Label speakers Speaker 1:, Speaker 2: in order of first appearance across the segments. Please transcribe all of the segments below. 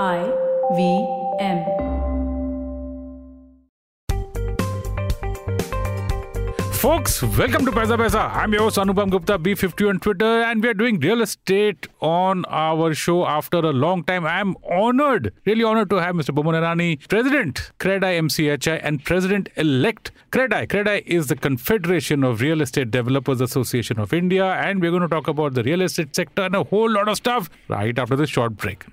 Speaker 1: I V M.
Speaker 2: Folks, welcome to Paisa Vaisa. I'm your host Anupam Gupta, B50 on Twitter, and we are doing real estate on our show after a long time. I'm honored, really honored to have Mr. Boman Irani, President, CREDAI MCHI, and President elect CREDAI. CREDAI is the Confederation of Real Estate Developers Association of India, and we're going to talk about the real estate sector and a whole lot of stuff right after this short break.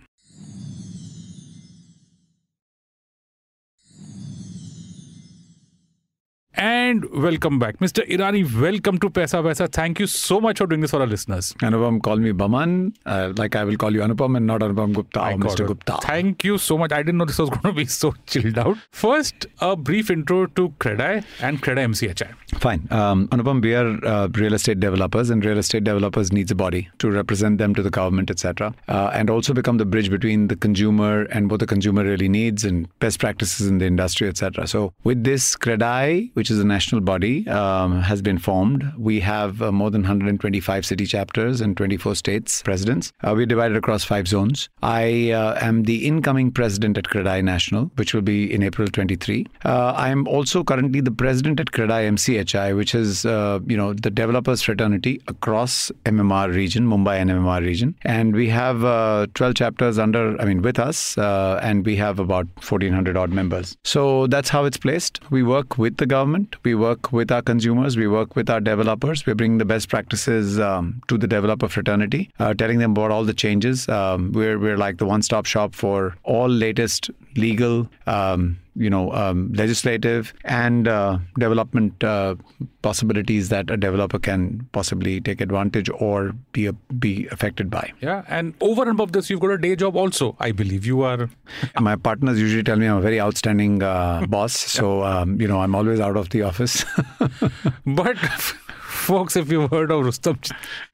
Speaker 2: And welcome back. Mr. Irani, welcome to Paisa Vaisa. Thank you so much for doing this for our listeners.
Speaker 3: Anupam, call me Boman. Uh, like I will call you Anupam and not Anupam Gupta
Speaker 2: I
Speaker 3: or Mr.
Speaker 2: it.
Speaker 3: Gupta.
Speaker 2: Thank you so much. I didn't know this was going to be so chilled out. First, a brief intro to CREDAI and CREDAI MCHI.
Speaker 3: Fine. Um, Anupam, we are uh, real estate developers, and real estate developers needs a body to represent them to the government, etc., uh, and also become the bridge between the consumer and what the consumer really needs and best practices in the industry, etc. So, with this CREDAI, which is a national body, um, has been formed. We have uh, more than 125 city chapters and 24 states presidents. Uh, we're divided across five zones. I uh, am the incoming president at CREDAI National, which will be in April 23. Uh, I am also currently the president at CREDAI MCHI, which is uh, you know the developers fraternity across MMR region, Mumbai and MMR region, and we have uh, 12 chapters under, I mean, with us, and we have about 1,400 odd members. So that's how it's placed. We work with the government. We work with our consumers. We work with our developers. We bring the best practices um, to the developer fraternity, uh, telling them about all the changes. Um, we're we're like the one-stop shop for all latest legal. Um, you know, um, legislative and uh, development uh, possibilities that a developer can possibly take advantage or be be affected by.
Speaker 2: Yeah, and over and above this, you've got a day job also. I believe you are.
Speaker 3: My partners usually tell me I'm a very outstanding uh, boss, so um, you know I'm always out of the office.
Speaker 2: But folks, if you've heard of Rustam,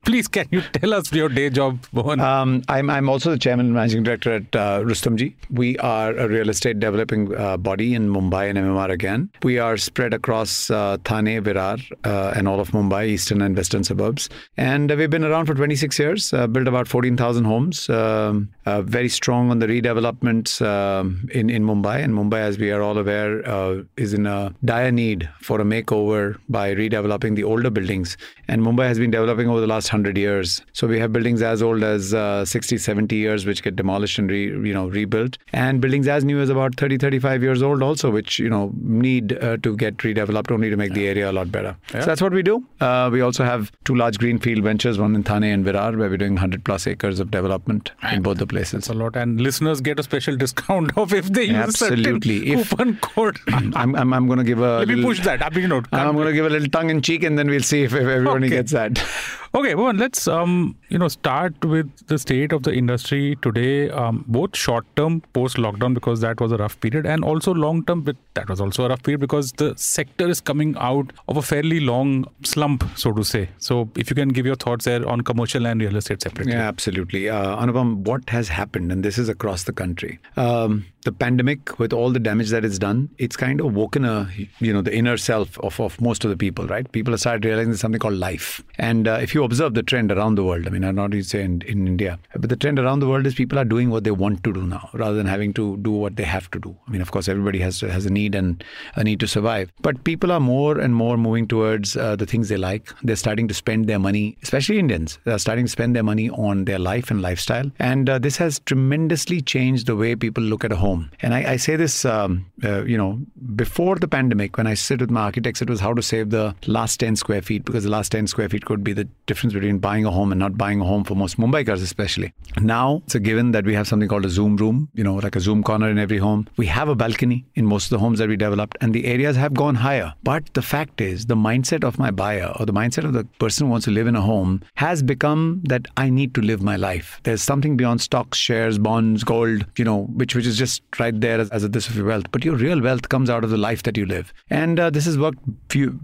Speaker 2: please can you tell us your day job, Boman?
Speaker 3: Um, I'm, I'm also the chairman and managing director at uh, Rustomjee. We are a real estate developing uh, body in Mumbai and MMR again. We are spread across uh, Thane, Virar, uh, and all of Mumbai, eastern and western suburbs. And we've been around for 26 years, uh, built about 14,000 homes, um, uh, very strong on the redevelopments um, in, in Mumbai. And Mumbai, as we are all aware, uh, is in a dire need for a makeover by redeveloping the older buildings. And Mumbai has been developing over the last 100 years. So we have buildings as old as uh, 60, 70 years, which get demolished and re, you know rebuilt, and buildings as new as about 30, 35 years old also, which you know need uh, to get redeveloped only to make the area a lot better. So that's what we do. Uh, we also have two large greenfield ventures, one in Thane and Virar, where we're doing 100 plus acres of development in both the places.
Speaker 2: It's a lot, and listeners get a special discount of if they use
Speaker 3: Absolutely.
Speaker 2: certain
Speaker 3: If-
Speaker 2: coupon code.
Speaker 3: I'm, I'm, I'm going to give a
Speaker 2: Let me push that. I mean, no,
Speaker 3: I'm going to give a little tongue in cheek, and then we'll see if, if everybody
Speaker 2: Okay.
Speaker 3: gets that.
Speaker 2: Okay, well, let's um, you know start with the state of the industry today, um, both short term post lockdown because that was a rough period, and also long term with that was also a rough period because the sector is coming out of a fairly long slump, so to say. So, if you can give your thoughts there on commercial and real estate separately.
Speaker 3: Yeah, absolutely. Uh, Anupam, what has happened, and this is across the country, um, the pandemic, with all the damage that it's done, it's kind of woken a, you know, the inner self of, of most of the people, right? People have started realizing there's something called life. And uh, if you observe the trend around the world, I I'm not even saying in, in India, but the trend around the world is people are doing what they want to do now rather than having to do what they have to do. I mean, of course, everybody has has a need and a need to survive, but people are more and more moving towards uh, the things they like. They're starting to spend their money, especially Indians. They're starting to spend their money on their life and lifestyle, and uh, this has tremendously changed the way people look at a home. And I, I say this, um, uh, you know, before the pandemic, when I sit with my architects, it was how to save the last 10 square feet because the last 10 square feet could be the difference between buying a home and not buying a home for most Mumbaikars, especially. Now it's a given that we have something called a Zoom room, you know, like a Zoom corner in every home. We have a balcony in most of the homes that we developed, and the areas have gone higher. But the fact is, the mindset of my buyer or the mindset of the person who wants to live in a home has become that I need to live my life. There's something beyond stocks, shares, bonds, gold, you know, which which is just right there as, as a this of your wealth. But your real wealth comes out of the life that you live, and uh, this has worked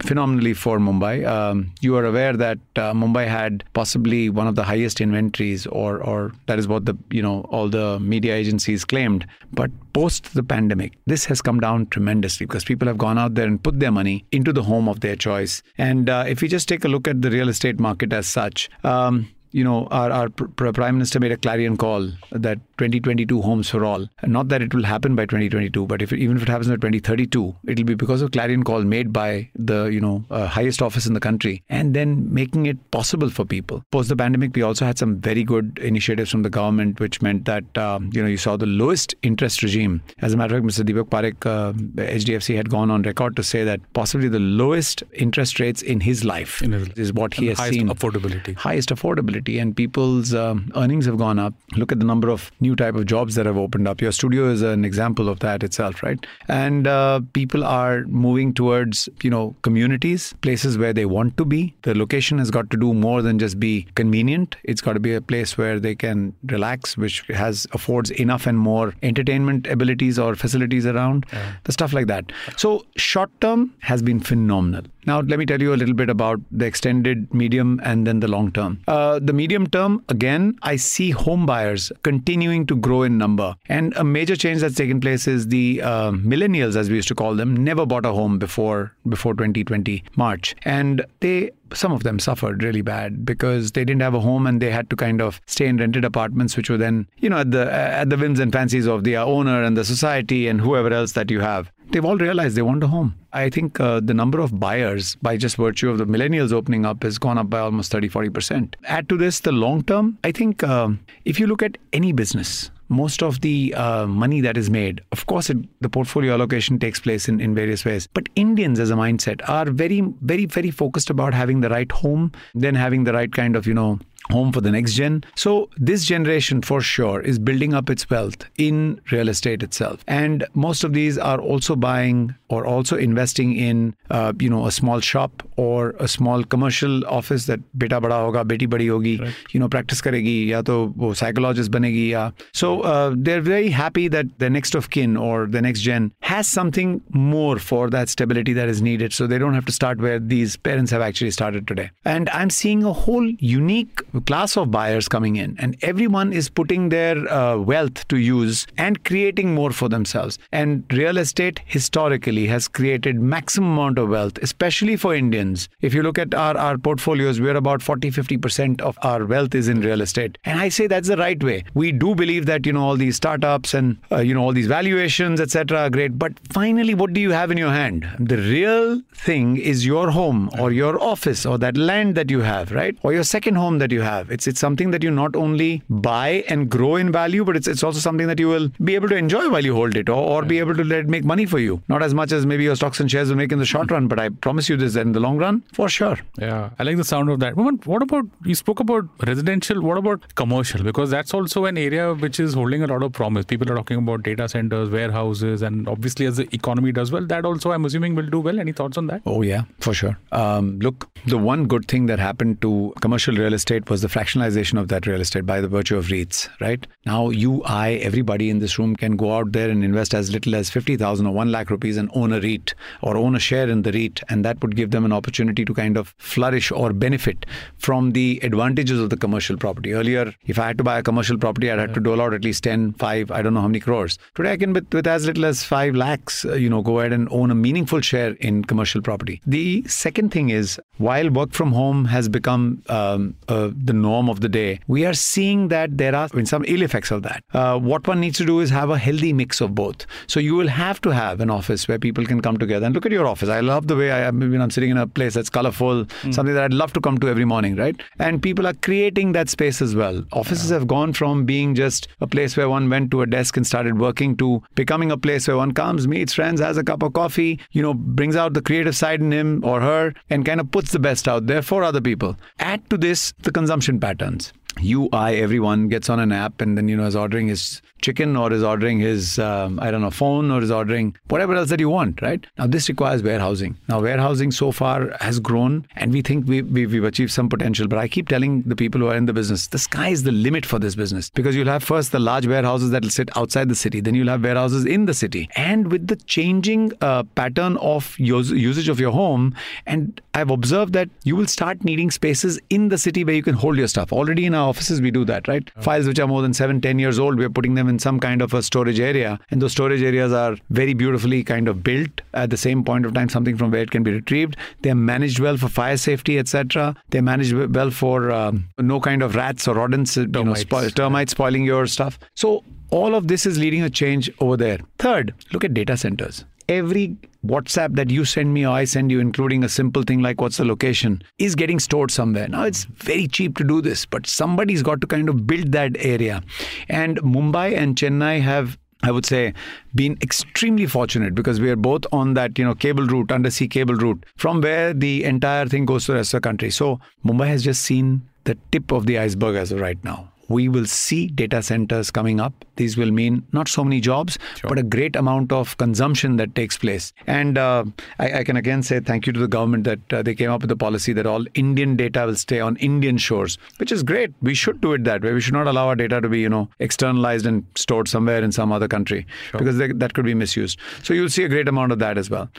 Speaker 3: phenomenally for Mumbai. Um, you are aware that uh, Mumbai had possibly one of the highest inventories, or or that is what the you know all the media agencies claimed. But post the pandemic, this has come down tremendously because people have gone out there and put their money into the home of their choice. And uh, if you just take a look at the real estate market as such. Um, you know, our, our pr- prime minister made a clarion call that 2022 homes for all. Not that it will happen by 2022, but if it, even if it happens by 2032, it'll be because of clarion call made by the you know uh, highest office in the country, and then making it possible for people. Post the pandemic, we also had some very good initiatives from the government, which meant that um, you know you saw the lowest interest regime. As a matter of fact, Mr. Deepak Parekh, uh, HDFC had gone on record to say that possibly the lowest interest rates in his life
Speaker 2: In his-
Speaker 3: is what he has
Speaker 2: highest
Speaker 3: seen
Speaker 2: affordability.
Speaker 3: highest affordability and people's um, earnings have gone up. Look at the number of new type of jobs that have opened up. Your studio is an example of that itself right? And uh, people are moving towards you know communities places where they want to be. The location has got to do more than just be convenient. It's got to be a place where they can relax which has affords enough and more entertainment abilities or facilities around. The stuff like that. So short term has been phenomenal now let me tell you a little bit about the extended medium and then the long term. Uh, the medium term again i see home buyers continuing to grow in number. And a major change that's taken place is the uh, millennials as we used to call them never bought a home before before 2020 march. And they some of them suffered really bad because they didn't have a home and they had to kind of stay in rented apartments which were then you know at the at the whims and fancies of the owner and the society and whoever else that you have they've all realized they want a home i think uh, the number of buyers by just virtue of the millennials opening up has gone up by almost 30 40% add to this the long term i think um, if you look at any business most of the uh, money that is made, of course, it, the portfolio allocation takes place in, in various ways. But Indians, as a mindset, are very, very, very focused about having the right home, then having the right kind of, you know, home for the next gen. So this generation for sure is building up its wealth in real estate itself. And most of these are also buying or also investing in uh, you know a small shop or a small commercial office that beta bada hoga beti badi hogi you know practice karegi ya to wo psychologist banegi ya so uh, they're very happy that the next of kin or the next gen has something more for that stability that is needed so they don't have to start where these parents have actually started today and i'm seeing a whole unique class of buyers coming in and everyone is putting their uh, wealth to use and creating more for themselves. And real estate historically has created maximum amount of wealth especially for indians. If you look at our, our portfolios we're about 40 50% of our wealth is in real estate. And i say that's the right way. We do believe that you know all these startups and uh, you know all these valuations etc are great. But finally what do you have in your hand? The real thing is your home or your office or that land that you have right? Or your second home that you have it's it's something that you not only buy and grow in value but it's it's also something that you will be able to enjoy while you hold it or, or be able to let it make money for you not as much as maybe your stocks and shares will make in the short run but i promise you this in the long run for sure
Speaker 2: Yeah, I like the sound of that. Boman, what about you spoke about residential? What about commercial? Because that's also an area which is holding a lot of promise. People are talking about data centers, warehouses, and obviously as the economy does well, that also I'm assuming will do well. Any thoughts on that?
Speaker 3: Oh, yeah, for sure. Um, look, the one good thing that happened to commercial real estate was the fractionalization of that real estate by the virtue of REITs, right? Now, you, I, everybody in this room can go out there and invest as little as 50,000 or 1 lakh rupees and own a REIT or own a share in the REIT. And that would give them an opportunity to kind of flourish or benefit from the advantages of the commercial property. Earlier, if I had to buy a commercial property, I'd have to dole out at least 10, 5, I don't know how many crores. Today, I can, with, with as little as 5 lakhs, uh, you know, go ahead and own a meaningful share in commercial property. The second thing is, while work from home has become um, uh, the norm of the day, we are seeing that there are I mean, some ill effects of that. Uh, what one needs to do is have a healthy mix of both. So you will have to have an office where people can come together and look at your office. I love the way I am. You know, I'm sitting in a place that's colorful, something that I'd love to come to every morning, right? And people are creating that space as well. Offices have gone from being just a place where one went to a desk and started working to becoming a place where one comes, meets friends, has a cup of coffee, you know, brings out the creative side in him or her, and kind of puts the best out there for other people. Add to this the consumption patterns you, I, everyone gets on an app and then, you know, is ordering his chicken or is ordering his, um, I don't know, phone or is ordering whatever else that you want, right? Now, this requires warehousing. Now, warehousing so far has grown and we think we, we, we've achieved some potential. But I keep telling the people who are in the business, the sky is the limit for this business because you'll have first the large warehouses that will sit outside the city, then you'll have warehouses in the city. And with the changing uh, pattern of use, usage of your home, and I've observed that you will start needing spaces in the city where you can hold your stuff. Already in our offices, we do that, right? Files which are more than seven, ten years old, we're putting them in some kind of a storage area. And those storage areas are very beautifully kind of built at the same point of time, something from where it can be retrieved. They're managed well for fire safety, etc. They're managed well for um, no kind of rats or rodents, you know,
Speaker 2: Termites.
Speaker 3: spoil, termites spoiling your stuff. So all of this is leading a change over there. Third, look at data centers. Every WhatsApp that you send me or I send you, including a simple thing like what's the location, is getting stored somewhere. Now it's very cheap to do this, but somebody's got to kind of build that area. And Mumbai and Chennai have I would say been extremely fortunate because we are both on that you know cable route undersea cable route from where the entire thing goes to the rest of the country so mumbai has just seen the tip of the iceberg as of right now we will see data centers coming up. These will mean not so many jobs, but a great amount of consumption that takes place. And uh, I, I, can again say thank you to the government that uh, they came up with the policy that all Indian data will stay on Indian shores, which is great. We should do it that way. We should not allow our data to be, you know, externalized and stored somewhere in some other country sure. because they, that could be misused. So you'll see a great amount of that as well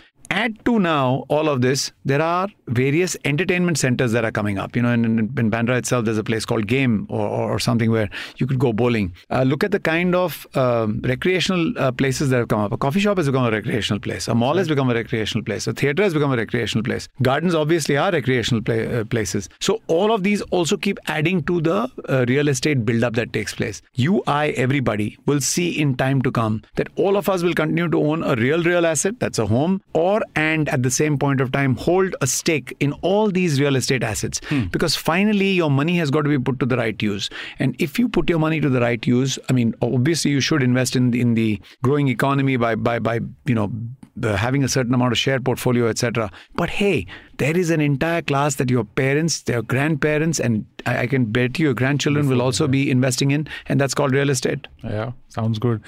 Speaker 3: add to now all of this, there are various entertainment centers that are coming up. You know, in, in, Bandra itself, there's a place called Game or, or, something where you could go bowling. Uh, look at the kind of um, recreational uh, places that have come up. A coffee shop has become a recreational place. A mall has become a recreational place. A theater has become a recreational place. Gardens obviously are recreational play, uh, places. So all of these also keep adding to the uh, real estate buildup that takes place. You, I, everybody will see in time to come that all of us will continue to own a real, real asset that's a home or and at the same point of time hold a stake in all these real estate assets. Hmm. because finally your money has got to be put to the right use. And if you put your money to the right use i mean obviously you should invest in the, in the growing economy by by by you know having a certain amount of share portfolio etc but hey there is an entire class that your parents their grandparents and I, I can bet you your grandchildren will also be investing in and that's called real estate.
Speaker 2: Yeah sounds good.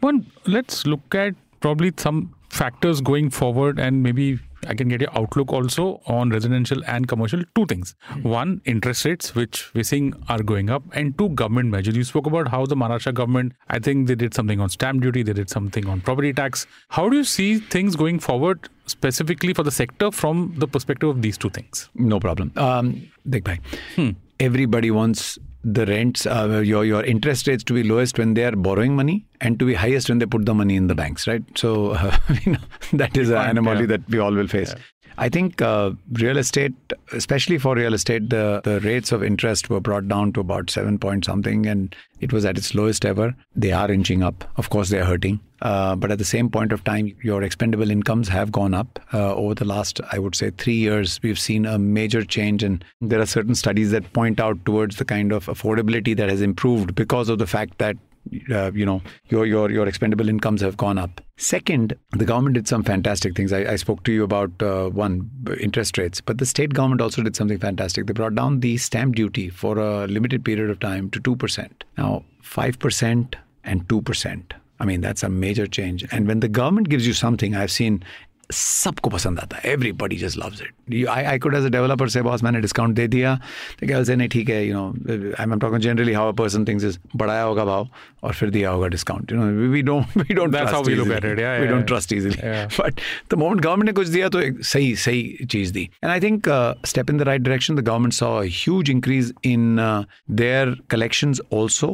Speaker 2: One let's look at probably some factors going forward and maybe I can get your outlook also on residential and commercial. Two things. One, interest rates, which we're seeing are going up, and two, government measures. You spoke about how the Maharashtra government, I think they did something on stamp duty, they did something on property tax. How do you see things going forward, specifically for the sector, from the perspective of these two things?
Speaker 3: No problem. Um, Big Bhai. Hmm. Everybody wants the rents, uh, your your interest rates to be lowest when they are borrowing money, and to be highest when they put the money in the banks, right? So uh, you know that is an anomaly yeah. that we all will face. Yeah. I think uh, real estate, especially for real estate, the, the rates of interest were brought down to about seven point something, and it was at its lowest ever. They are inching up. Of course, they are hurting. Uh, but at the same point of time, your expendable incomes have gone up. Uh, over the last, I would say, three years, we've seen a major change. And there are certain studies that point out towards the kind of affordability that has improved because of the fact that uh, you know your your your expendable incomes have gone up. Second the government did some fantastic things. I, I spoke to you about uh, one interest rates but the state government also did something fantastic. They brought down the stamp duty for a limited period of time to 2% now 5% and 2% I mean, that's a major change. And when the government gives you something, I've seen सबको पसंद आता है everybody just loves it I I could as a developer से boss मैंने discount दे दिया तो क्या से नहीं ठीक है you know I am talking generally how a person things is बढ़ाया होगा भाव और फिर दिया होगा discount you know we don't we don't
Speaker 2: That's how we look at it. Yeah,
Speaker 3: we
Speaker 2: yeah,
Speaker 3: don't trust easily.
Speaker 2: Yeah.
Speaker 3: But the moment government ने कुछ दिया तो एक सही सही चीज दी and I think uh, step in the right direction. The government saw a huge increase in uh, their collections also,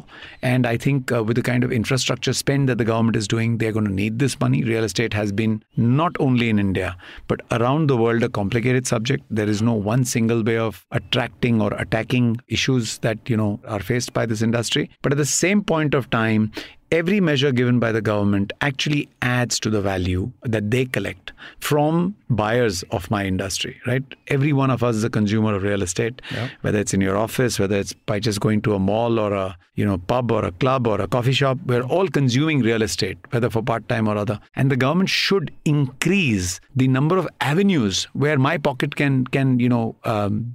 Speaker 3: and I think uh, with the kind of infrastructure spend that the government is doing, they're going to need this money. Real estate has been not only in India but around the world a complicated subject. There is no one single way of attracting or attacking issues that you know are faced by this industry. But at the same point of time, every measure given by the government actually adds to the value that they collect from buyers of my industry right every one of us is a consumer of real estate
Speaker 2: Yeah.
Speaker 3: whether it's in your office whether it's by just going to a mall or a you know pub or a club or a coffee shop we're all consuming real estate whether for part time or other and the government should increase the number of avenues where my pocket can can you know um,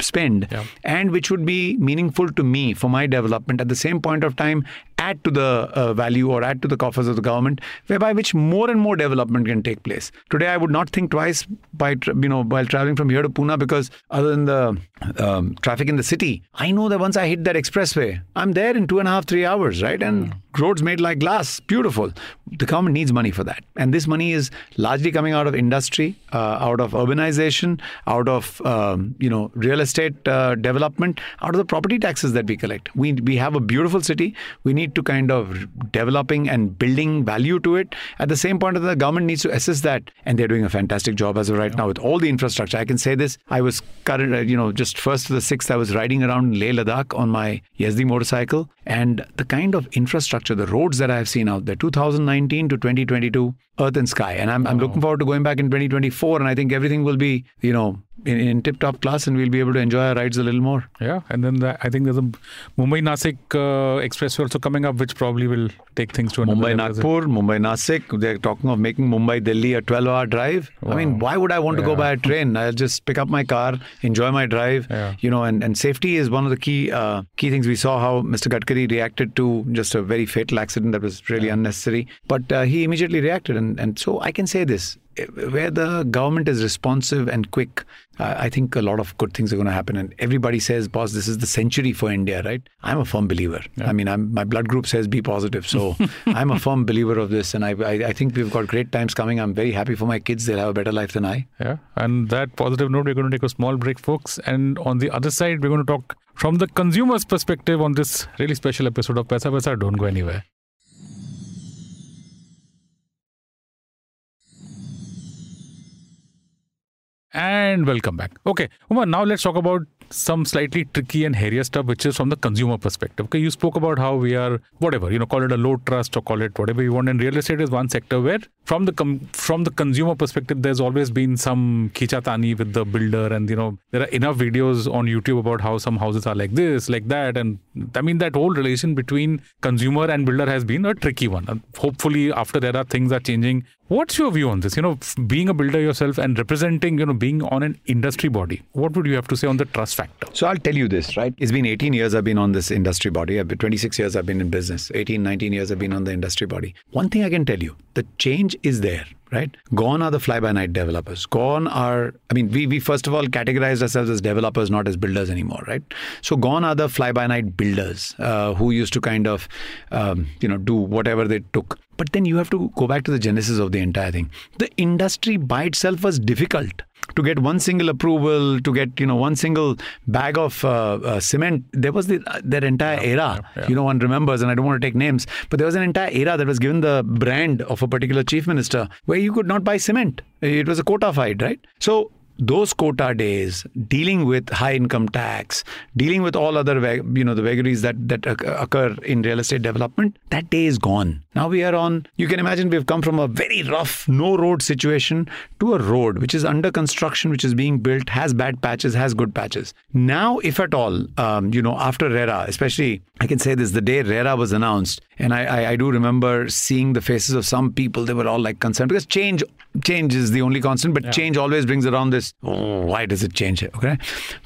Speaker 3: spend
Speaker 2: Yeah.
Speaker 3: and which would be meaningful to me for my development at the same point of time add to the uh, value or add to the coffers of the government whereby which more and more development can take place. Today i would not think twice by you know while traveling from here to pune because other than the um, traffic in the city i know that once i hit that expressway i'm there in two and a half three hours right? And roads made like glass, beautiful. The government needs money for that, and this money is largely coming out of industry, uh, out of urbanization, out of um, you know real estate uh, development, out of the property taxes that we collect. We we have a beautiful city. We need to kind of developing and building value to it. At the same point, the government needs to assess that, and they're doing a fantastic job as of right now with all the infrastructure. I can say this. I was current, uh, you know, just first to the sixth. I was riding around Leh Ladakh on my Yezdi motorcycle, and the kind of infrastructure, the roads that I have seen out there, 2019 to 2022, earth and sky. And I'm, I'm looking oh. forward to going back in 2024, and I think everything will be, you know, in, in tip top class, and we'll be able to enjoy our rides a little more.
Speaker 2: Yeah, and then the, I think there's a Mumbai Nasik uh, expressway also coming up, which probably will take things to another
Speaker 3: Mumbai Nagpur, Mumbai Nasik. They're talking of making Mumbai Delhi a 12 hour drive. I mean, why would I want to go by a train? I'll just pick up my car, enjoy my drive.
Speaker 2: Yeah.
Speaker 3: You know, and, and safety is one of the key uh, key things. We saw how Mr. Gadkari reacted to just a very fatal accident that was really unnecessary. But uh, he immediately reacted. And, and so I can say this where the government is responsive and quick, I think a lot of good things are going to happen. And everybody says, boss, this is the century for India, right? I'm a firm believer. I mean, I'm, my blood group says be positive. So I'm a firm believer of this. And I, I, I think we've got great times coming. I'm very happy for my kids. They'll have a better life than I.
Speaker 2: Yeah, and that positive note, we're going to take a small break, folks. And on the other side, we're going to talk from the consumer's perspective on this really special episode of Paisa Vaisa. Don't go anywhere. And welcome back. Okay, now let's talk about some slightly tricky and hairier stuff, which is from the consumer perspective. Okay, you spoke about how we are, whatever, you know, call it a low trust or call it whatever you want. And real estate is one sector where, from the com- from the consumer perspective, there's always been some khichatani with the builder, and you know, there are enough videos on YouTube about how some houses are like this, like that, and I mean that whole relation between consumer and builder has been a tricky one. And hopefully, after there are things are changing. What's your view on this? You know, being a builder yourself and representing, you know, being on an industry body, what would you have to say on the trust factor?
Speaker 3: So I'll tell you this, right? It's been 18 years I've been on this industry body. I've been 26 years I've been in business. 18, 19 years I've been on the industry body. One thing I can tell you, the change is there, right? Gone are the fly-by-night developers. Gone are, I mean, we, we first of all categorized ourselves as developers, not as builders anymore, right? So gone are the fly-by-night builders uh, who used to kind of, um, you know, do whatever they took. But then you have to go back to the genesis of the entire thing. The industry by itself was difficult to get one single approval, to get you know one single bag of uh, uh, cement. There was the, uh, that entire era. You know, one remembers, and I don't want to take names, but there was an entire era that was given the brand of a particular chief minister where you could not buy cement. It was a quota fight, right? So those quota days, dealing with high income tax, dealing with all other you know the vagaries that that occur in real estate development, that day is gone. Now we are on. You can imagine we've come from a very rough, no road situation to a road which is under construction, which is being built, has bad patches, has good patches. Now, if at all, um, you know, after RERA, especially, I can say this: the day RERA was announced, and I, I, I do remember seeing the faces of some people. They were all like concerned because change, change is the only constant, but change always brings around this. Oh, why does it change? Okay,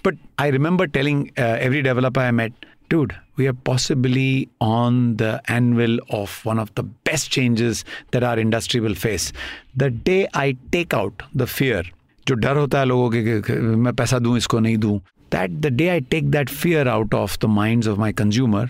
Speaker 3: but I remember telling uh, every developer I met, dude, we are possibly on the anvil of one of the best changes that our industry will face. The day I take out the fear, जो डर होता है लोगों के कि- कि मैं पैसा दूं इसको नहीं दूं that the day I take that fear out of the minds of my consumer,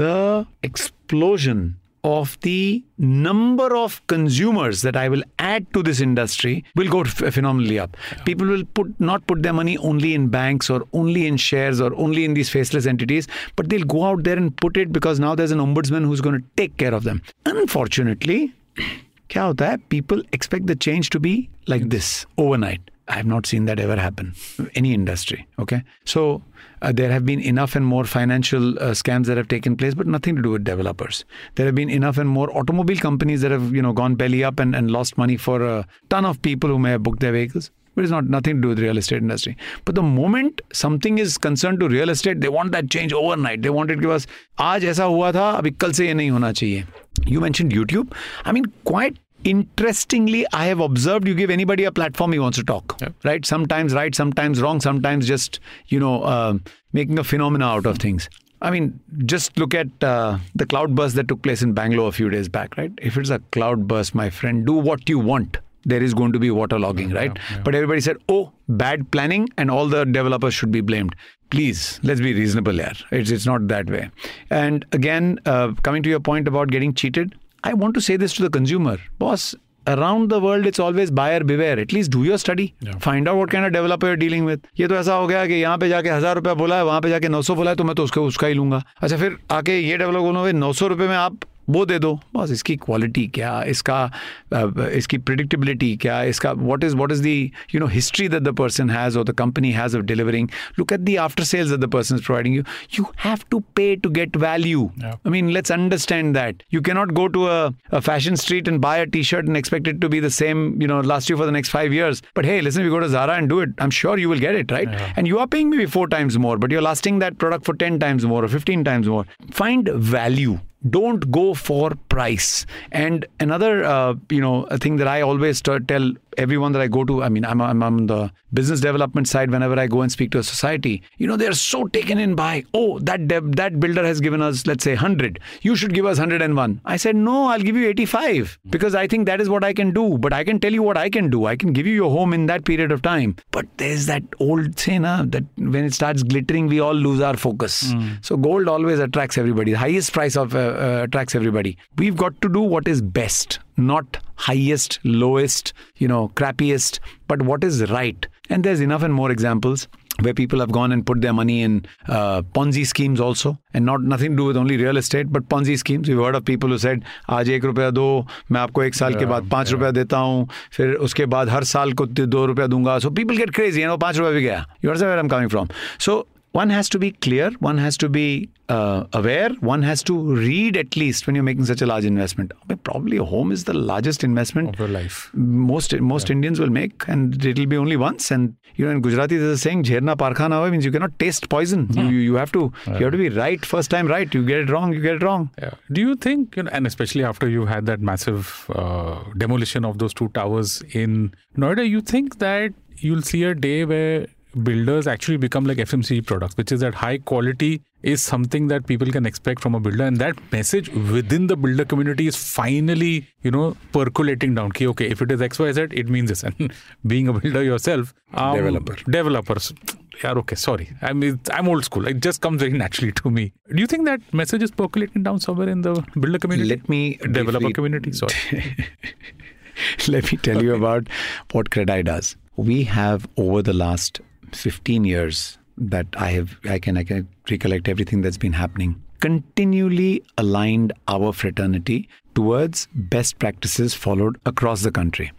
Speaker 3: the explosion of the number of consumers that I will add to this industry will go ph- phenomenally up. People will put not put their money only in banks or only in shares or only in these faceless entities, but they'll go out there and put it because now there's an ombudsman who's going to take care of them. Unfortunately, क्या होता है people expect the change to be like this overnight I have not seen that ever happen, any industry. Okay. So uh, there have been enough and more financial uh, scams that have taken place, but nothing to do with developers. There have been enough and more automobile companies that have, you know, gone belly up and, and lost money for a ton of people who may have booked their vehicles. But it's not nothing to do with real estate industry. But the moment something is concerned to real estate, they want that change overnight. They want it give us, aaj aisa hua tha, abhi kal se ye nahi hona chahiye. You mentioned YouTube. I mean, quite interestingly, I have observed you give anybody a platform he wants to talk. Right? Sometimes right, sometimes wrong, sometimes just you know um making a phenomena out of things. I mean, just look at uh, the cloudburst that took place in Bangalore a few days back, right? If it's a cloudburst, my friend, do what you want. There is going to be waterlogging, right? But everybody said, oh, bad planning, and all the developers should be blamed. please let's be reasonable here it's, it's not that way and again uh, coming to your point about getting cheated i want to say this to the consumer boss around the world it's always buyer beware at least do your study
Speaker 2: Yeah.
Speaker 3: find out what kind of developer you're dealing with ये तो ऐसा हो गया कि यहाँ पे जाके हज़ार रुपया बोला है वहाँ पे जाके नौ सौ बोला है तो मैं तो उसका उसका ही लूँगा अच्छा फिर आके ये डेवलपर बोलोगे नौ सौ रुपये में आप वो दे दो बस इसकी क्वालिटी क्या इसका uh, इसकी प्रिडिक्टेबिलिटी क्या इसका what is what is the you know history that the person has और the company has of delivering look at the after sales that the person is providing you you have to pay to get value
Speaker 2: Yeah.
Speaker 3: I mean, let's understand that. You cannot go to a, a fashion street and buy a t-shirt and expect it to be the same, you know, last you for the next five years. But hey, listen, if you go to Zara and do it, I'm sure you will get it, right?
Speaker 2: Yeah.
Speaker 3: And you are paying maybe four times more, but you're lasting that product for 10 times more or 15 times more. Find value. don't go for price. And another, uh, you know, a thing that I always t- tell everyone that I go to, I mean, I'm, I'm on the business development side whenever I go and speak to a society. You know, they're so taken in by, oh, that dev- that builder has given us, let's say, 100. You should give us 101. I said, no, I'll give you 85 because I think that is what I can do. But I can tell you what I can do. I can give you your home in that period of time. But there's that old saying na, that when it starts glittering, we all lose our focus. So gold always attracts everybody. The highest price of uh, uh, attracts everybody. We've got to do what is best, not highest, lowest, you know, crappiest, but what is right. And there's enough and more examples where people have gone and put their money in uh, Ponzi schemes also, and not nothing to do with only real estate, but Ponzi schemes. We've heard of people who said, आज एक रुपया दो मैं आपको एक साल के बाद पाँच रुपया देता हूँ फिर उसके बाद हर साल को दो रुपया दूँगा so people get crazy you know पाँच रुपया भी गया you understand where I'm coming from so one has to be clear one has to be uh, aware one has to read at least when you're making such a large investment probably a home is the largest investment
Speaker 2: Of your life.
Speaker 3: most most Indians will make, and it'll be only once. And you know, in Gujarati, there's a saying, "Jherna parkhana means you cannot taste poison. You, you you have to you have to be right first time right. You get it wrong, you get it wrong.
Speaker 2: Yeah. Do you think, you know, and especially after you had that massive uh, demolition of those two towers in Noida, you think that you'll see a day where builders actually become like FMCG products, which is that high quality is something that people can expect from a builder, and that message within the builder community is finally, you know, percolating down. Ki, okay, if it is X, Y, Z, it means this. And being a builder yourself, um,
Speaker 3: Developer.
Speaker 2: developers. Yeah, okay, sorry. I mean, I'm old school. It just comes very naturally to me. Do you think that message is percolating down somewhere in the builder community?
Speaker 3: Let me
Speaker 2: developer community. Sorry.
Speaker 3: Let me tell you about what Credai does. We have over the last 15 years that I have I can I can recollect everything that's been happening. Continually aligned our fraternity towards best practices followed across the country.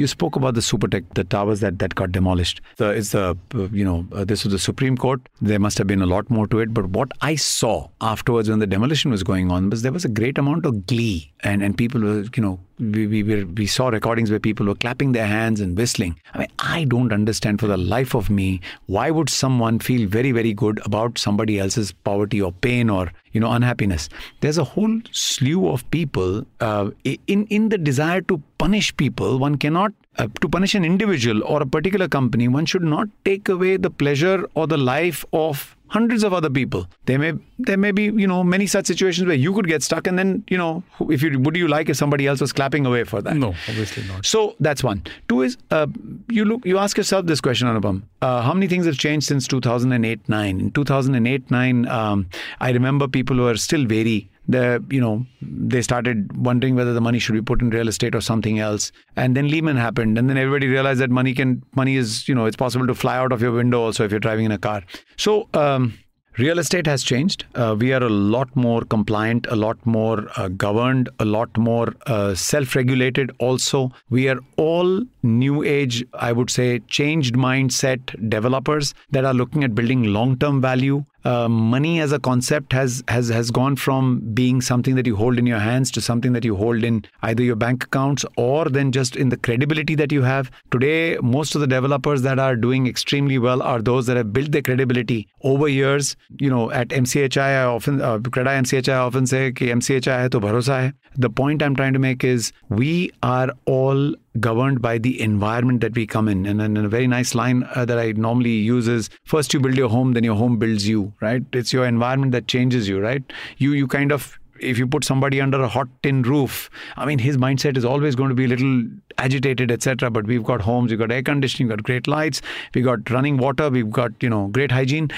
Speaker 3: You spoke about the Supertech, the towers that, that got demolished. The, it's the you know uh, this was the Supreme Court. There must have been a lot more to it. But what I saw afterwards when the demolition was going on was there was a great amount of glee and and people were you know we we, were, we saw recordings where people were clapping their hands and whistling. I mean I don't understand for the life of me why would someone feel very very good about somebody else's poverty or pain or you know unhappiness. There's a whole slew of people uh, in in the desire to punish people. One cannot uh, to punish an individual or a particular company. One should not take away the pleasure or the life of hundreds of other people. There may there may be you know many such situations where you could get stuck, and then you know if you would you like if somebody else was clapping away for that?
Speaker 2: no, obviously not.
Speaker 3: So that's one. Two is uh, you look you ask yourself this question, Anupam. Uh, how many things have changed since 2008-9? In 2008-9, um, I remember people were still wary. The you know they started wondering whether the money should be put in real estate or something else, and then Lehman happened, and then everybody realized that money can money is you know it's possible to fly out of your window also if you're driving in a car. So. Um, Real estate has changed. Uh, we are a lot more compliant, a lot more uh, governed, a lot more uh, self regulated. Also, we are all new age, I would say, changed mindset developers that are looking at building long term value. Uh, money as a concept has has has gone from being something that you hold in your hands to something that you hold in either your bank accounts or then just in the credibility that you have. Today most of the developers that are doing extremely well are those that have built their credibility over years. You know at mchi i often uh, CREDAI mchi i often say कि mchi hai to bharosa hai. The point i'm trying to make is we are all governed by the environment that we come in. And then a very nice line uh, that I normally use is first you build your home, then your home builds you, right? It's your environment that changes you, right? You you kind of if you put somebody under a hot tin roof, I mean, his mindset is always going to be a little agitated, etc. But we've got homes, we've got air conditioning, we've got great lights, we've got running water, we've got you know great hygiene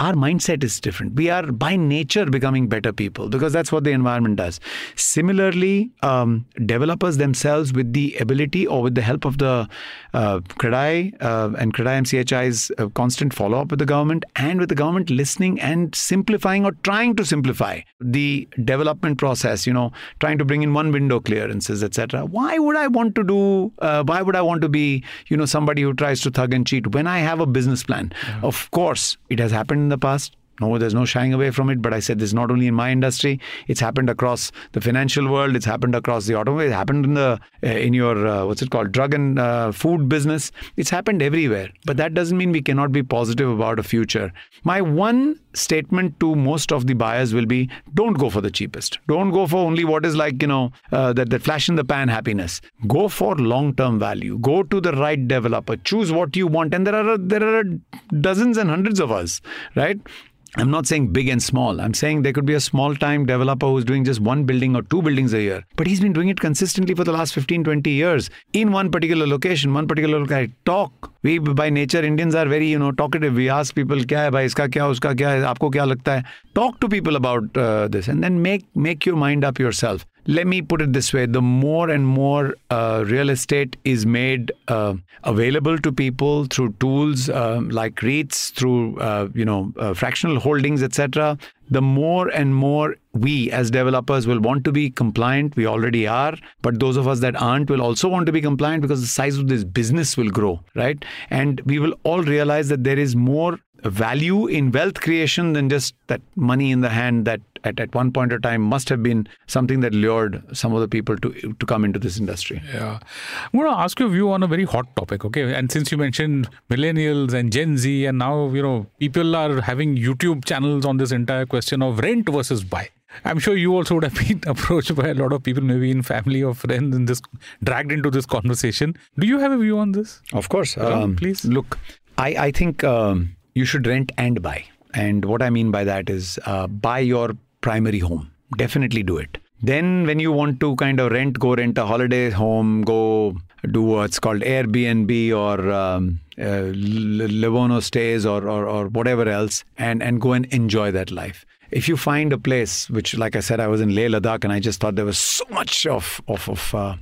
Speaker 3: our mindset is different. We are by nature becoming better people because that's what the environment does. Similarly, um, developers themselves, with the ability or with the help of the uh, CREDAI uh, and CREDAI MCHI's uh, constant follow up with the government and with the government listening and simplifying or trying to simplify the development process, you know, trying to bring in one window clearances, etc. Why would I want to do, uh, why would I want to be, you know, somebody who tries to thug and cheat when I have a business plan? Yeah. Of course, it has happened the past. No, there's no shying away from it. But I said this not only in my industry. It's happened across the financial world. It's happened across the automobile. It happened in the uh, in your uh, what's it called, drug and uh, food business. It's happened everywhere. But that doesn't mean we cannot be positive about a future. My one statement to most of the buyers will be: don't go for the cheapest. Don't go for only what is like you know uh, that that flash in the pan happiness. Go for long term value. Go to the right developer. Choose what you want. And there are there are dozens and hundreds of us, right? I'm not saying big and small. I'm saying there could be a small time developer who's doing just one building or two buildings a year, but he's been doing it consistently for the last 15, 20 years in one particular location, one particular location. Talk. We, by nature, Indians are very, you know, talkative. We ask people, kya hai bhai, iska kya, uska kya aapko kya lagta hai. Talk to people about uh, this and then make, make your mind up yourself let me put it this way the more and more uh, real estate is made uh, available to people through tools uh, like REITs, through uh, you know uh, fractional holdings, etc. The more and more we as developers will want to be compliant. We already are, but those of us that aren't will also want to be compliant because the size of this business will grow, right? And we will all realize that there is more value in wealth creation than just that money in the hand that at, at one point of time must have been something that lured some of the people to to come into this industry.
Speaker 2: Yeah. I'm going to ask your view on a very hot topic, okay? And since you mentioned millennials and Gen Z, and now, you know, people are having YouTube channels on this entire question of rent versus buy. I'm sure you also would have been approached by a lot of people, maybe in family or friends, and this dragged into this conversation. Do you have a view on this?
Speaker 3: Of course. Um, please. Look, I, I think um, you should rent and buy. And what I mean by that is uh, buy your primary home. Definitely do it. Then, when you want to kind of rent, go rent a holiday home, go do what's called Airbnb or um, uh, Lohono stays or, or, or whatever else, and, and go and enjoy that life if you find a place which like i said i was in leh ladakh and i just thought there was so much of of, of uh,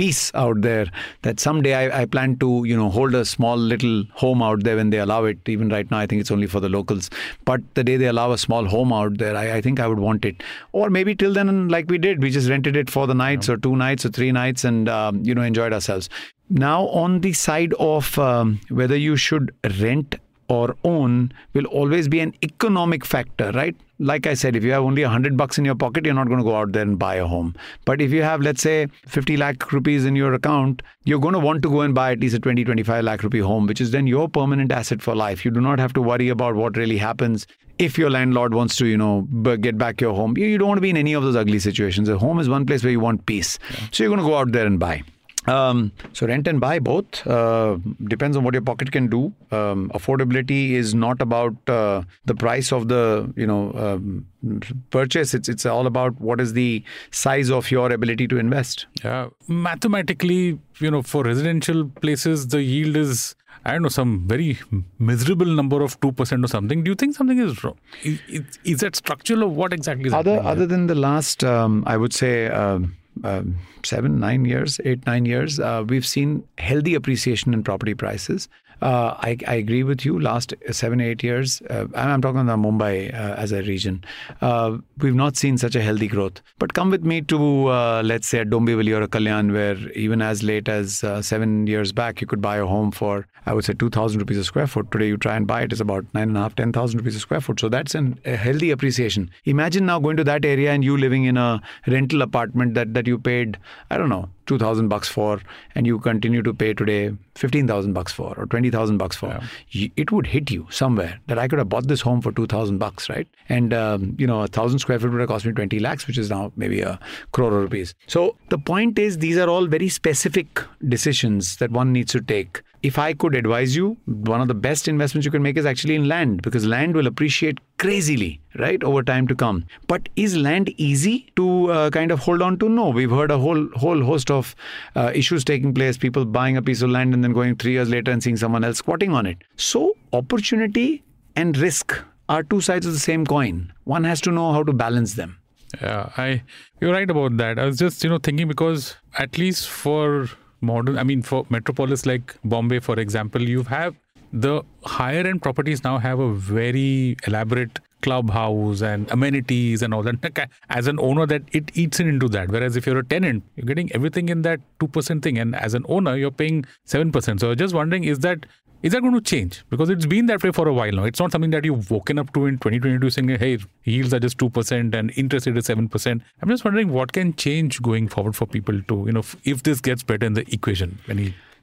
Speaker 3: peace out there that someday I, I, plan to you know hold a small little home out there when they allow it. Even right now i think it's only for the locals. But the day they allow a small home out there i, I think i would want it. Or maybe till then like we did we just rented it for the nights yeah. or two nights or three nights and um, you know enjoyed ourselves. Now on the side of um, whether you should rent or own will always be an economic factor, right? Like I said, if you have only 100 bucks in your pocket, you're not going to go out there and buy a home. But if you have, let's say, 50 lakh rupees in your account, you're going to want to go and buy at least a 20, 25 lakh rupee home, which is then your permanent asset for life. You do not have to worry about what really happens if your landlord wants to, you know, get back your home. You don't want to be in any of those ugly situations. A home is one place where you want peace. Yeah. So you're going to go out there and buy. Um, so rent and buy both uh, depends on what your pocket can do. Um, affordability is not about uh, the price of the you know um, purchase. It's it's all about what is the size of your ability to invest.
Speaker 2: Yeah, mathematically, you know, for residential places, the yield is I don't know, some very miserable number of 2% or something. Do you think something is wrong? Is, is, that structural or what exactly is
Speaker 3: Other, other than the last, um, I would say, um, seven, nine years, eight, nine years, uh, we've seen healthy appreciation in property prices. Uh, I, I, agree with you. Last seven, eight years, uh, I'm talking about Mumbai uh, as a region. Uh, we've not seen such a healthy growth. But come with me to, uh, let's say, a Dombivli or a Kalyan, where even as late as seven years back, you could buy a home for, I would say, 2,000 rupees a square foot. Today, you try and buy it, it's about nine and a half, 10,000 rupees a square foot. So that's an, a healthy appreciation. Imagine now going to that area and you living in a rental apartment that, that you paid, I don't know, 2000 bucks for and you continue to pay today 15000 bucks for or 20000 bucks for yeah. it would hit you somewhere that i could have bought this home for 2000 bucks right and um, you know a thousand square foot would have cost me 20 lakhs which is now maybe a crore rupees so the point is these are all very specific decisions that one needs to take if I could advise you, one of the best investments you can make is actually in land because land will appreciate crazily, right, over time to come. But is land easy to uh, kind of hold on to? No. We've heard a whole whole host of uh, issues taking place. People buying a piece of land and then going three years later and seeing someone else squatting on it. So opportunity and risk are two sides of the same coin. One has to know how to balance them.
Speaker 2: Yeah, I you're right about that. I was just you know thinking because at least for modern, I mean for metropolis like Bombay, for example, you have the higher end properties now have a very elaborate clubhouse and amenities and all that. As an owner, that it eats into that. Whereas if you're a tenant, you're getting everything in that two percent thing, and as an owner, you're paying seven percent. So I was just wondering, is that is that going to change? Because it's been that way for a while now. It's not something that you've woken up to in 2022 saying, hey, yields are just 2% and interest rate is 7%. I'm just wondering what can change going forward for people to, you know, if this gets better in the equation.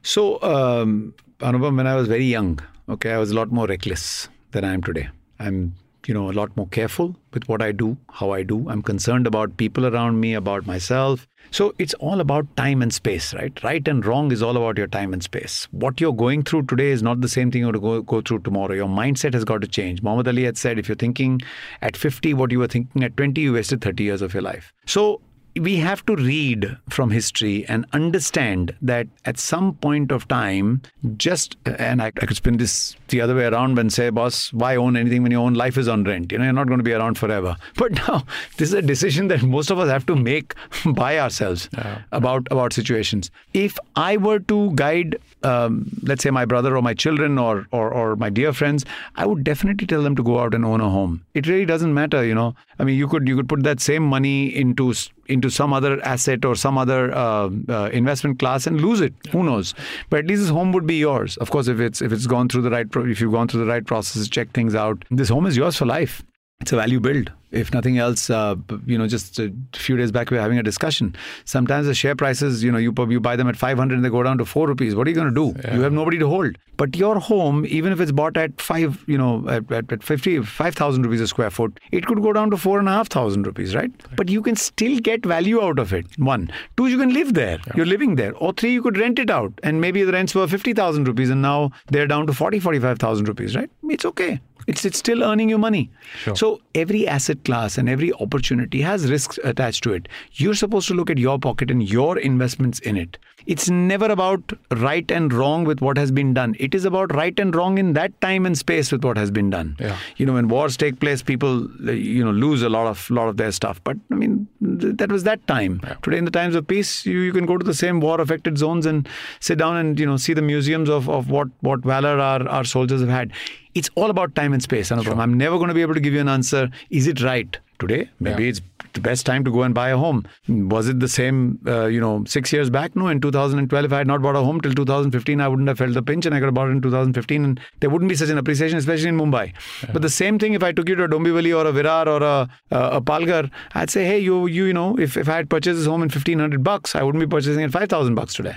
Speaker 3: So, um, Anupam, when I was very young, okay, I was a lot more reckless than I am today. I'm you know a lot more careful with what i do how i do. I'm concerned about people around me about myself. So it's all about time and space right? Right and wrong is all about your time and space. What you're going through today is not the same thing you're going to go, go through tomorrow. Your mindset has got to change. Muhammad ali had said if you're thinking at 50 what you were thinking at 20 you wasted 30 years of your life. So we have to read from history and understand that at some point of time, just and I, I, could spin this the other way around and say, boss, why own anything when your own life is on rent? You know, you're not going to be around forever. But now this is a decision that most of us have to make by ourselves yeah. about about situations. If I were to guide, um, let's say my brother or my children or, or or my dear friends, I would definitely tell them to go out and own a home. It really doesn't matter, you know. I mean, you could you could put that same money into into some other asset or some other uh, uh, investment class and lose it. Who knows? But at least this home would be yours. Of course, if it's if it's gone through the right, pro- if you've gone through the right process, check things out. This home is yours for life. It's a value build if nothing else, uh, you know, just a few days back we were having a discussion. Sometimes the share prices, you know, you you buy them at 500 and they go down to four rupees. What are you going to do? Yeah. You have nobody to hold. But your home, even if it's bought at five, you know, at, at, at 50, 5,000 rupees a square foot, it could go down to four and a half thousand rupees, right? right? But you can still get value out of it. One. Two, you can live there. Yeah. You're living there. Or three, you could rent it out. And maybe the rents were 50,000 rupees and now they're down to 40, 45,000 rupees, right? It's okay. It's, it's still earning you money. Sure. So every asset class and every opportunity has risks attached to it. You're supposed to look at your pocket and your investments in it. It's never about right and wrong with what has been done. It is about right and wrong in that time and space with what has been done. Yeah. You know, when wars take place, people you know lose a lot of lot of their stuff. But I mean, that was that time. Yeah. Today, in the times of peace, you, you can go to the same war affected zones and sit down and you know see the museums of, of what what valor our, our soldiers have had. It's all about time and space, Anupam. Sure. I'm never going to be able to give you an answer. Is it right? today. Maybe yeah. it's the best time to go and buy a home. Was it the same, uh, you know, six years back? No, in 2012, if I had not bought a home till 2015, I wouldn't have felt the pinch and I could have bought it in 2015 and there wouldn't be such an appreciation, especially in Mumbai. Yeah. But the same thing, if I took you to a Dombivli or a Virar or a, a, a Palghar, I'd say, hey, you, you, you know, if, if I had purchased this home in 1500 bucks, I wouldn't be purchasing it 5000 bucks today.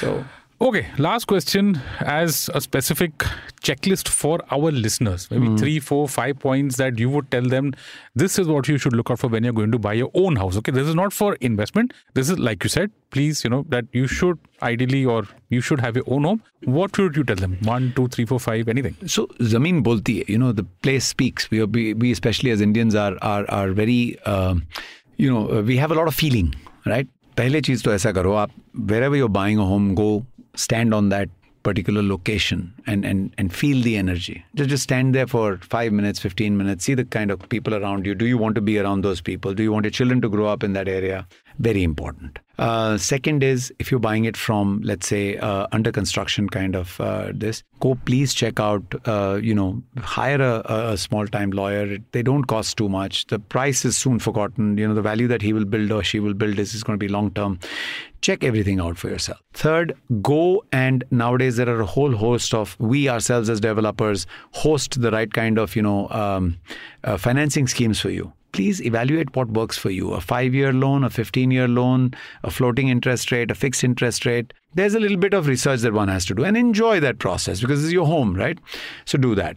Speaker 3: So
Speaker 2: Okay, last question as a specific checklist for our listeners. Maybe mm. three, four, five points that you would tell them this is what you should look out for when you're going to buy your own house. Okay, this is not for investment. This is, like you said, please, you know, that you should ideally or you should have your own home. What should you tell them? One, two, three, four, five, anything?
Speaker 3: So, Zameen Bolti, you know, the place speaks. We, are, we, we especially as Indians, are, are, are very, uh, you know, we have a lot of feeling, right? पहले चीज़ तो ऐसा करो आप wherever you're buying a home go stand on that particular location and, and, and feel the energy. Just, just stand there for five minutes, 15 minutes, see the kind of people around you. Do you want to be around those people? Do you want your children to grow up in that area? Very important. Uh, second is if you're buying it from, let's say, uh, under construction kind of uh, this, go please check out, uh, you know, hire a, a small time lawyer. They don't cost too much. The price is soon forgotten. You know, the value that he will build or she will build is, is going to be long term. Check everything out for yourself. Third, go and nowadays there are a whole host of we ourselves as developers host the right kind of, you know, um, uh, financing schemes for you please evaluate what works for you a five year loan, a 15 year loan, a floating interest rate, a fixed interest rate. There's a little bit of research that one has to do and enjoy that process because it's your home, right? So do that.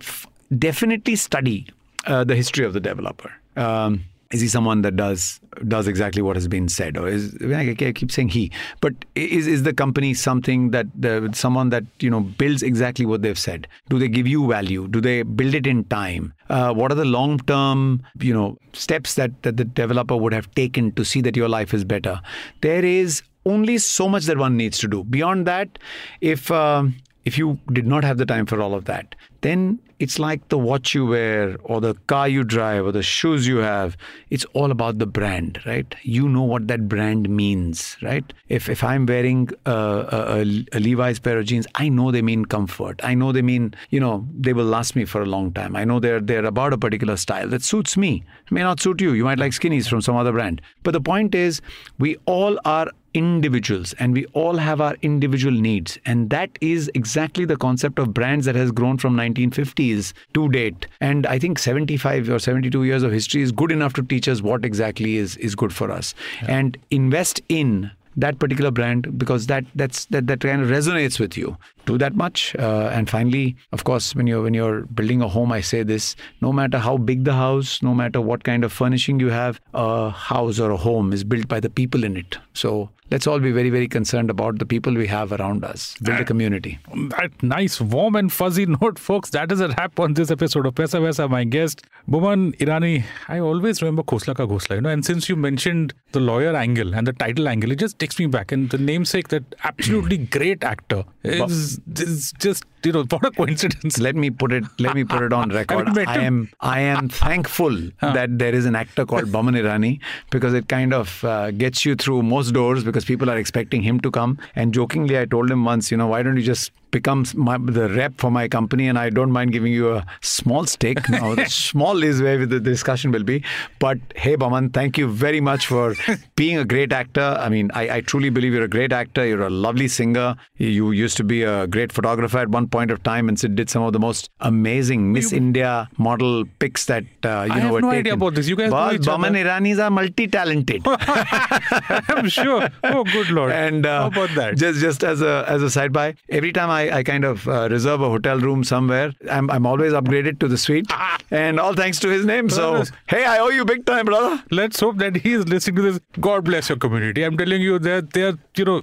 Speaker 3: F- definitely study uh, the history of the developer. Um, is he someone that does does exactly what has been said, or is I keep saying he, but is is the company something that someone that you know builds exactly what they've said? Do they give you value? Do they build it in time? Uh, what are the long term you know steps that, that the developer would have taken to see that your life is better? There is only so much that one needs to do. Beyond that, if um, if you did not have the time for all of that, then it's like the watch you wear or the car you drive or the shoes you have. It's all about the brand, right? You know what that brand means, right? If, if I'm wearing a, a, a Levi's pair of jeans, I know they mean comfort. I know they mean, you know, they will last me for a long time. I know they're, they're about a particular style that suits me. It may not suit you. You might like skinnies from some other brand. But the point is, we all are individuals and we all have our individual needs. And that is exactly the concept of brands that has grown from 1950s to date. And i think 75 or 72 years of history is good enough to teach us what exactly is is good for us. Yeah. and invest in that particular brand because that that's that, that kind of resonates with you do that much uh, and finally of course when you're when you're building a home i say this no matter how big the house no matter what kind of furnishing you have a house or a home is built by the people in it so let's all be very, very concerned about the people we have around us, build a community.
Speaker 2: That nice, warm, and fuzzy note, folks. That is a wrap on this episode of Paisa Vaisa. My guest, Boman Irani. I always remember Khosla Ka Ghosla, you know, and since you mentioned the lawyer angle and the title angle, it just takes me back. And the namesake, that absolutely great actor, hmm. is, is just you know what a coincidence
Speaker 3: let me put it let me put it on record i am i am thankful that there is an actor called Boman Irani because it kind of uh, gets you through most doors because people are expecting him to come and jokingly i told him once you know why don't you just becomes my, the rep for my company, and I don't mind giving you a small stake. Now, small is where the discussion will be. But hey, Boman, thank you very much for being a great actor. I mean, I, I, truly believe you're a great actor. You're a lovely singer. You used to be a great photographer at one point of time, and did some of the most amazing Miss you, India model pics that uh, you I
Speaker 2: know
Speaker 3: were
Speaker 2: no
Speaker 3: taken.
Speaker 2: idea about this. You guys
Speaker 3: but Boman Iranis are multi-talented.
Speaker 2: I'm sure. Oh, good lord!
Speaker 3: And uh,
Speaker 2: how about that?
Speaker 3: Just just as a as a side by, every time I I, kind of uh, reserve a hotel room somewhere. I'm, I'm always upgraded to the suite, and all thanks to his name. So, hey, I owe you big time, brother.
Speaker 2: Let's hope that he is listening to this. God bless your community. I'm telling you that they're, you know,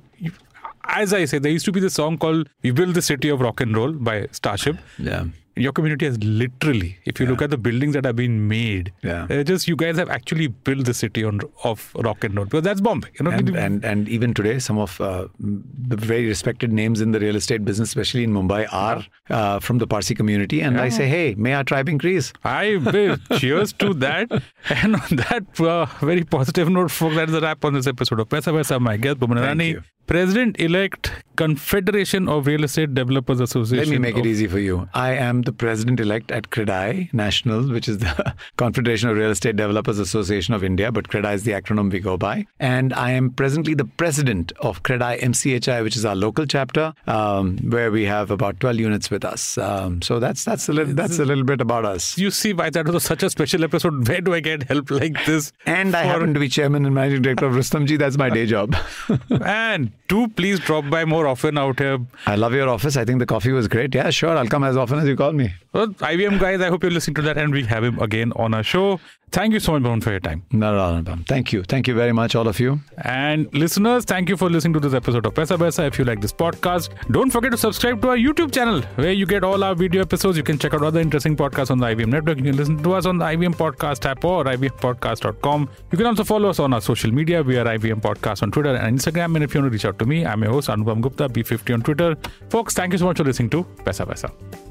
Speaker 2: as I say, there used to be the song called "We Build the City of Rock and Roll" by Starship.
Speaker 3: Yeah
Speaker 2: your community has literally, if you yeah. look at the buildings that have been made,
Speaker 3: yeah.
Speaker 2: just you guys have actually built the city on of rock and roll because that's Bombay. You know,
Speaker 3: and, and, and even today, some of uh, the very respected names in the real estate business, especially in Mumbai, are uh, from the Parsi community. And yeah. I say, hey, may our tribe increase.
Speaker 2: I will. cheers to that. And on that uh, very positive note, folks, that is a wrap on this episode of Paisa Vaisa. My guest, Boman President elect Confederation of Real Estate Developers Association.
Speaker 3: Let me make it easy for you. I am the president elect at CREDAI National, which is the Confederation of Real Estate Developers Association of India, but CREDAI is the acronym we go by. And I am presently the president of CREDAI MCHI, which is our local chapter, um, where we have about 12 units with us. Um, so that's that's a little that's a little bit about us.
Speaker 2: You see why that was such a special episode. Where do I get help like this?
Speaker 3: And I happen to be chairman and managing director of Rustomjee. That's my day job.
Speaker 2: and do please drop by more often out here.
Speaker 3: I love your office. I think the coffee was great. Yeah, sure. I'll come as often as you call me.
Speaker 2: Well, IVM guys, I hope you're listening to that and we have him again on our show. Thank you so much, Boman, for your time.
Speaker 3: No, no, no, Thank you. Thank you very much, all of you.
Speaker 2: And listeners, thank you for listening to this episode of Paisa Vaisa. If you like this podcast, don't forget to subscribe to our YouTube channel where you get all our video episodes. You can check out other interesting podcasts on the IVM network. You can listen to us on the IVM Podcast app or IVMPodcast.com. You can also follow us on our social media. We are IVM Podcast on Twitter and Instagram. And if you want to reach out to me, I'm your host, Anupam Gupta, B50 on Twitter. Folks, thank you so much for listening to Paisa Vaisa.